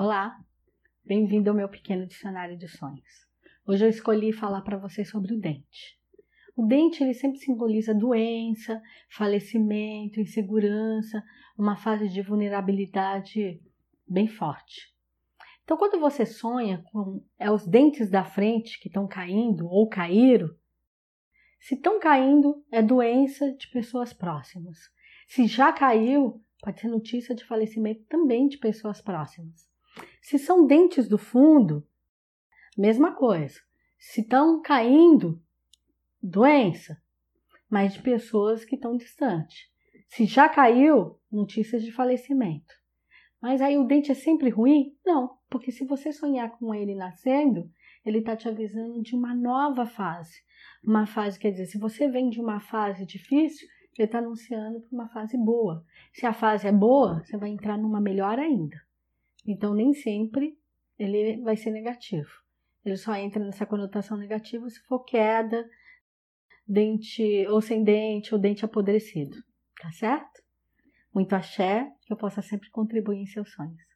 Olá, bem-vindo ao meu pequeno dicionário de sonhos. Hoje eu escolhi falar para vocês sobre o dente. O dente ele sempre simboliza doença, falecimento, insegurança, uma fase de vulnerabilidade bem forte. Então, quando você sonha com é os dentes da frente que estão caindo ou caíram, se estão caindo, é doença de pessoas próximas. Se já caiu, pode ser notícia de falecimento também de pessoas próximas. Se são dentes do fundo, mesma coisa. Se estão caindo, doença, mas de pessoas que estão distantes. Se já caiu, notícias de falecimento. Mas aí o dente é sempre ruim? Não, porque se você sonhar com ele nascendo, ele está te avisando de uma nova fase. Uma fase, quer dizer, se você vem de uma fase difícil, ele está anunciando para uma fase boa. Se a fase é boa, você vai entrar numa melhor ainda. Então, nem sempre ele vai ser negativo. Ele só entra nessa conotação negativa se for queda, dente ou sem dente ou dente apodrecido. Tá certo? Muito axé, que eu possa sempre contribuir em seus sonhos.